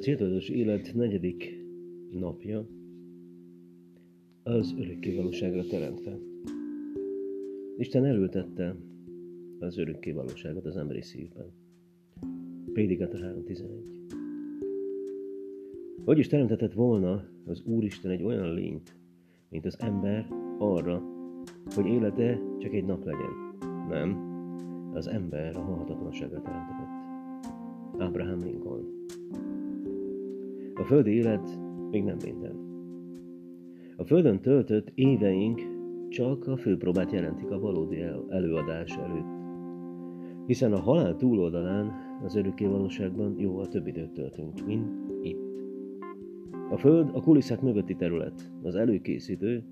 céltudatos élet negyedik napja az örökké valóságra teremtve. Isten elültette az örökké valóságot az emberi szívben. Prédikátor 3.11 Hogy is teremtetett volna az Úristen egy olyan lényt, mint az ember arra, hogy élete csak egy nap legyen. Nem, az ember a halhatatlanságra teremtetett. Abraham Lincoln A földi élet még nem minden. A földön töltött éveink csak a főpróbát jelentik a valódi előadás előtt. Hiszen a halál túloldalán, az örökké valóságban jóval több időt töltünk, mint itt. A Föld a kulisszák mögötti terület, az előkészítő,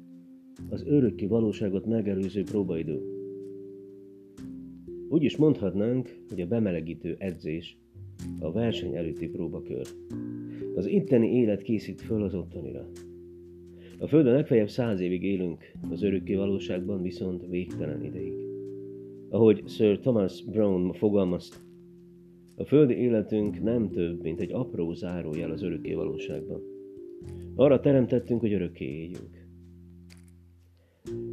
az örökké valóságot megelőző próbaidő. Úgy is mondhatnánk, hogy a bemelegítő edzés a verseny előtti próbakör. Az itteni élet készít föl az ottanira. A Földön legfeljebb száz évig élünk, az örökké valóságban viszont végtelen ideig. Ahogy Sir Thomas Brown fogalmazta, a földi életünk nem több, mint egy apró zárójel az örökké valóságban. Arra teremtettünk, hogy örökké éljünk.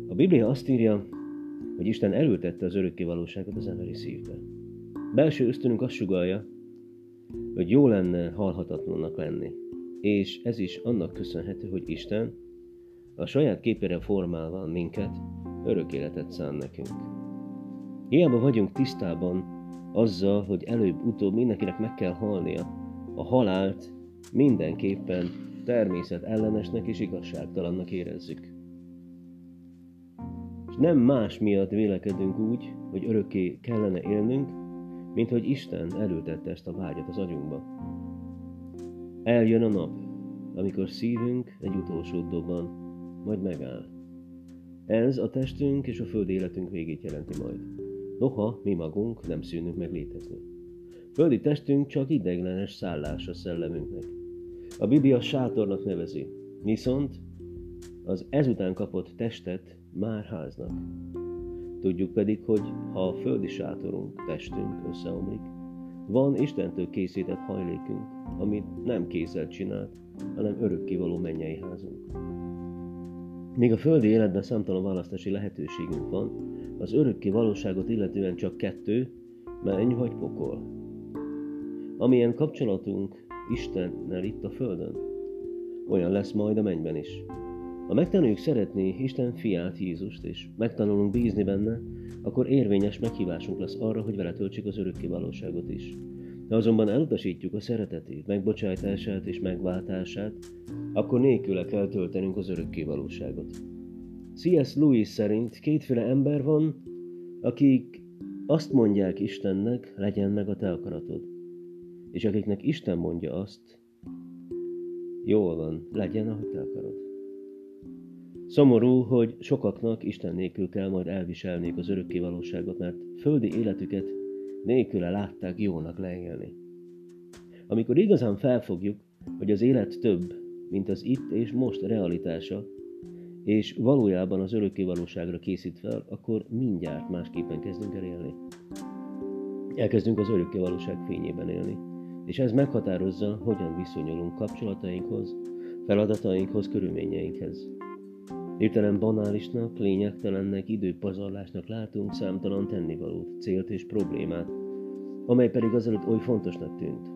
A Biblia azt írja, hogy Isten elültette az örökké valóságot az emberi szívbe. Belső ösztönünk azt sugalja, hogy jó lenne halhatatlannak lenni. És ez is annak köszönhető, hogy Isten a saját képére formálva minket örök életet szán nekünk. Hiába vagyunk tisztában azzal, hogy előbb-utóbb mindenkinek meg kell halnia, a halált mindenképpen természet ellenesnek és igazságtalannak érezzük. És nem más miatt vélekedünk úgy, hogy örökké kellene élnünk, mint hogy Isten elültette ezt a vágyat az agyunkba. Eljön a nap, amikor szívünk egy utolsó dobban majd megáll. Ez a testünk és a föld életünk végét jelenti majd. Noha mi magunk nem szűnünk meg létezni. Földi testünk csak ideiglenes szállás a szellemünknek. A Biblia sátornak nevezi, viszont az ezután kapott testet már háznak. Tudjuk pedig, hogy ha a földi sátorunk, testünk összeomlik, van Istentől készített hajlékünk, amit nem kézzel csinált, hanem örökkévaló mennyei házunk. Míg a földi életben számtalan választási lehetőségünk van, az örökké valóságot illetően csak kettő, menny vagy pokol. Amilyen kapcsolatunk Istennel itt a földön, olyan lesz majd a mennyben is. Ha megtanuljuk szeretni Isten fiát, Jézust, és megtanulunk bízni benne, akkor érvényes meghívásunk lesz arra, hogy vele töltsük az örökké valóságot is. Ha azonban elutasítjuk a szeretetét, megbocsájtását és megváltását, akkor nélküle kell töltenünk az örökké valóságot. C.S. Lewis szerint kétféle ember van, akik azt mondják Istennek, legyen meg a te akaratod. És akiknek Isten mondja azt, jól van, legyen, ahogy te akarod. Szomorú, hogy sokaknak Isten nélkül kell majd elviselniük az örökké valóságot, mert földi életüket nélküle látták jónak leélni. Amikor igazán felfogjuk, hogy az élet több, mint az itt és most realitása, és valójában az örökké valóságra készít fel, akkor mindjárt másképpen kezdünk el élni. Elkezdünk az örökké valóság fényében élni, és ez meghatározza, hogyan viszonyulunk kapcsolatainkhoz, feladatainkhoz, körülményeinkhez. Hirtelen banálisnak, lényegtelennek, időpazarlásnak látunk számtalan tennivalót, célt és problémát, amely pedig azelőtt oly fontosnak tűnt.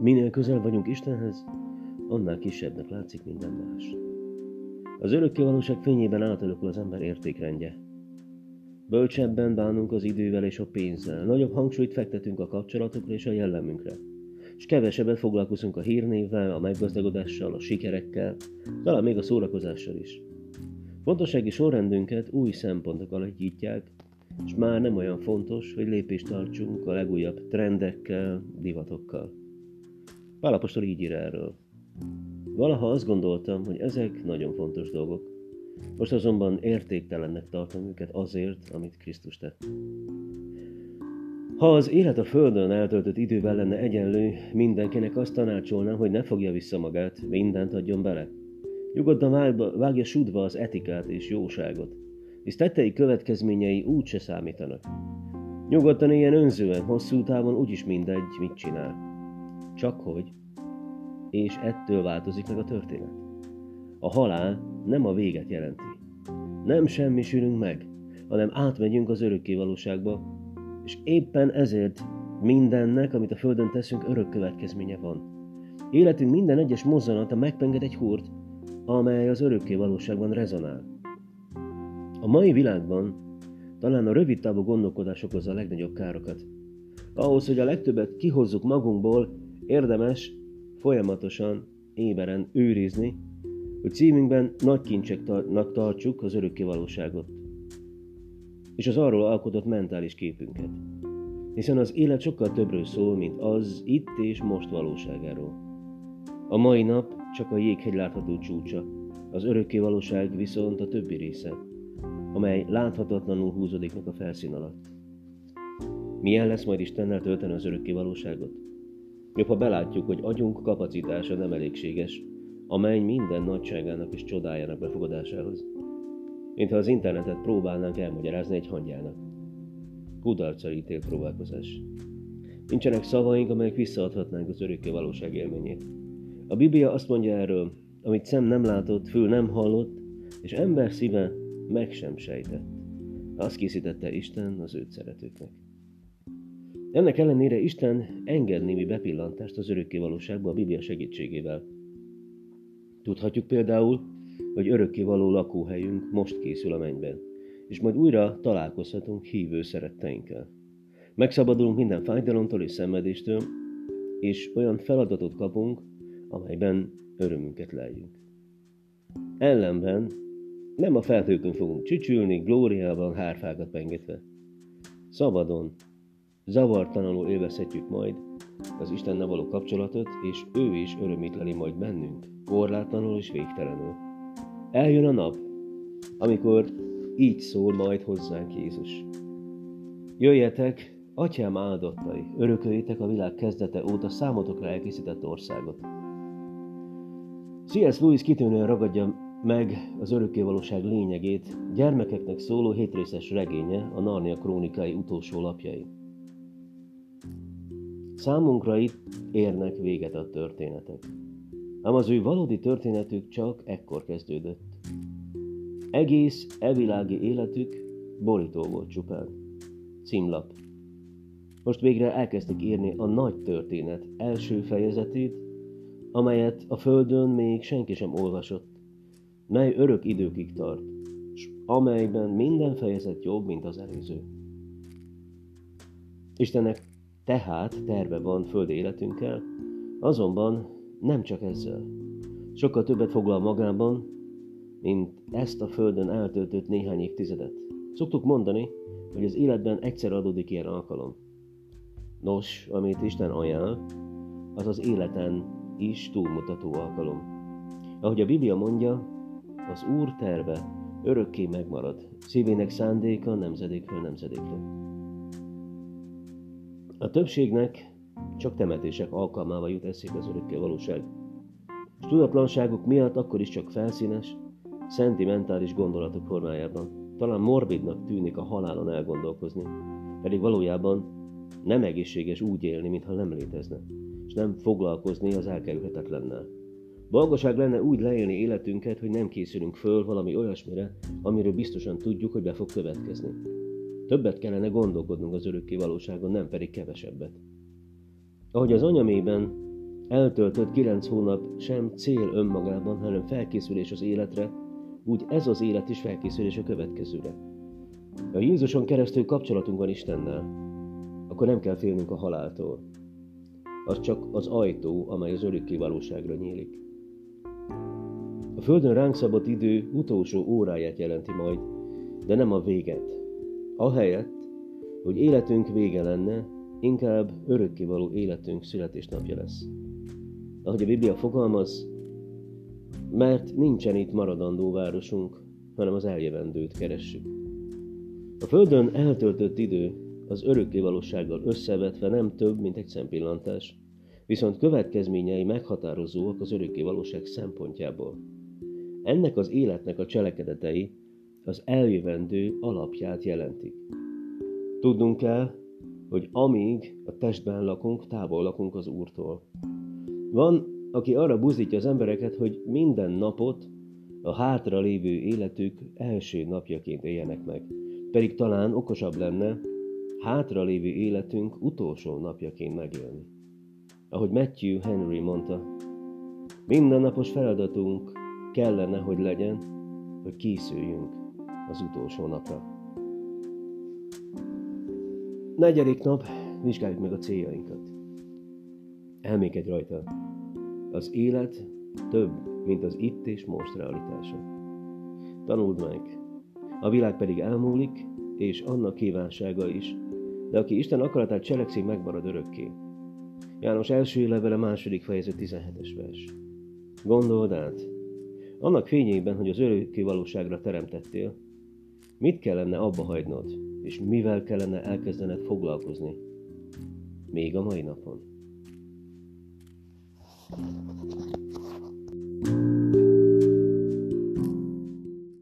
Minél közel vagyunk Istenhez, annál kisebbnek látszik minden más. Az örökké valóság fényében átalakul az ember értékrendje. Bölcsebben bánunk az idővel és a pénzzel, nagyobb hangsúlyt fektetünk a kapcsolatokra és a jellemünkre, és kevesebbet foglalkozunk a hírnévvel, a meggazdagodással, a sikerekkel, talán még a szórakozással is. Fontossági sorrendünket új szempontok alakítják, és már nem olyan fontos, hogy lépést tartsunk a legújabb trendekkel, divatokkal. Pálapostól így ír erről. Valaha azt gondoltam, hogy ezek nagyon fontos dolgok. Most azonban értéktelennek tartom őket azért, amit Krisztus tett. Ha az élet a Földön eltöltött idővel lenne egyenlő, mindenkinek azt tanácsolnám, hogy ne fogja vissza magát, mindent adjon bele. Nyugodtan vágja, vágja sudva az etikát és jóságot, hisz tettei következményei úgy se számítanak. Nyugodtan éljen önzően, hosszú távon úgyis mindegy, mit csinál. Csak hogy és ettől változik meg a történet. A halál nem a véget jelenti. Nem semmisülünk meg, hanem átmegyünk az örökké valóságba, és éppen ezért mindennek, amit a Földön teszünk, örök következménye van. Életünk minden egyes mozzanata megpenged egy húrt, amely az örökké valóságban rezonál. A mai világban talán a rövid távú gondolkodás okozza a legnagyobb károkat. Ahhoz, hogy a legtöbbet kihozzuk magunkból, érdemes folyamatosan éberen őrizni, hogy szívünkben nagy kincseknek tartsuk az örökké valóságot, és az arról alkotott mentális képünket. Hiszen az élet sokkal többről szól, mint az itt és most valóságáról. A mai nap csak a jéghegy látható csúcsa, az örökké valóság viszont a többi része, amely láthatatlanul húzódik meg a felszín alatt. Milyen lesz majd Istennel tölteni az örökké valóságot? Jobb, ha belátjuk, hogy agyunk kapacitása nem elégséges, amely minden nagyságának és csodájának befogadásához. Mintha az internetet próbálnánk elmagyarázni egy hangyának. Kudarccal ítélt próbálkozás. Nincsenek szavaink, amelyek visszaadhatnánk az örökké valóság élményét. A Biblia azt mondja erről, amit szem nem látott, fül nem hallott, és ember szíve meg sem sejtett. Azt készítette Isten az őt szeretőknek. Ennek ellenére Isten enged némi bepillantást az örökké valóságba a Biblia segítségével. Tudhatjuk például, hogy örökkévaló lakóhelyünk most készül a mennyben, és majd újra találkozhatunk hívő szeretteinkkel. Megszabadulunk minden fájdalomtól és szenvedéstől, és olyan feladatot kapunk, amelyben örömünket leljünk. Ellenben nem a felhőkön fogunk csücsülni, glóriában hárfákat pengetve. Szabadon, zavartalanul élvezhetjük majd az Istennel való kapcsolatot, és ő is örömét leli majd bennünk, korlátlanul és végtelenül. Eljön a nap, amikor így szól majd hozzánk Jézus. Jöjjetek, atyám áldottai, örököljétek a világ kezdete óta számotokra elkészített országot. C.S. Lewis kitűnően ragadja meg az örökkévalóság lényegét gyermekeknek szóló hétrészes regénye a Narnia krónikai utolsó lapjai. Számunkra itt érnek véget a történetek. Ám az ő valódi történetük csak ekkor kezdődött. Egész evilági életük borító volt csupán. Címlap. Most végre elkezdtek írni a nagy történet első fejezetét, amelyet a földön még senki sem olvasott, mely örök időkig tart, és amelyben minden fejezet jobb, mint az előző. Istennek tehát terve van földi életünkkel, azonban nem csak ezzel. Sokkal többet foglal magában, mint ezt a földön eltöltött néhány évtizedet. Szoktuk mondani, hogy az életben egyszer adódik ilyen alkalom. Nos, amit Isten ajánl, az az életen is túlmutató alkalom. Ahogy a Biblia mondja, az Úr terve örökké megmarad, szívének szándéka nemzedékről nemzedékre. A többségnek csak temetések alkalmával jut eszébe az örökké valóság. És tudatlanságuk miatt akkor is csak felszínes, szentimentális gondolatok formájában. Talán morbidnak tűnik a halálon elgondolkozni, pedig valójában nem egészséges úgy élni, mintha nem létezne, és nem foglalkozni az elkerülhetetlennel. Balgaság lenne úgy leélni életünket, hogy nem készülünk föl valami olyasmire, amiről biztosan tudjuk, hogy be fog következni. Többet kellene gondolkodnunk az örökké valóságon, nem pedig kevesebbet. Ahogy az anyamében eltöltött kilenc hónap sem cél önmagában, hanem felkészülés az életre, úgy ez az élet is felkészülés a következőre. Ha Jézuson keresztül kapcsolatunk van Istennel, akkor nem kell félnünk a haláltól. Az csak az ajtó, amely az örökké valóságra nyílik. A Földön ránk szabott idő utolsó óráját jelenti majd, de nem a véget. Ahelyett, hogy életünk vége lenne, inkább örökkévaló életünk születésnapja lesz. Ahogy a Biblia fogalmaz, mert nincsen itt maradandó városunk, hanem az eljövendőt keressük. A Földön eltöltött idő az örökkévalósággal összevetve nem több, mint egy szempillantás, viszont következményei meghatározóak az örökkévalóság szempontjából. Ennek az életnek a cselekedetei az eljövendő alapját jelentik. Tudnunk kell, hogy amíg a testben lakunk, távol lakunk az Úrtól. Van aki arra buzdítja az embereket, hogy minden napot a hátra lévő életük első napjaként éljenek meg. Pedig talán okosabb lenne hátra lévő életünk utolsó napjaként megélni. Ahogy Matthew Henry mondta, mindennapos feladatunk kellene, hogy legyen, hogy készüljünk az utolsó napra. Negyedik nap, vizsgáljuk meg a céljainkat. Elmékedj rajta. Az élet több, mint az itt és most realitása. Tanuld meg. A világ pedig elmúlik, és annak kívánsága is, de aki Isten akaratát cselekszik, megmarad örökké. János első levele második fejezet 17-es vers. Gondold át, annak fényében, hogy az örökké valóságra teremtettél, mit kellene abba hagynod, és mivel kellene elkezdened foglalkozni, még a mai napon.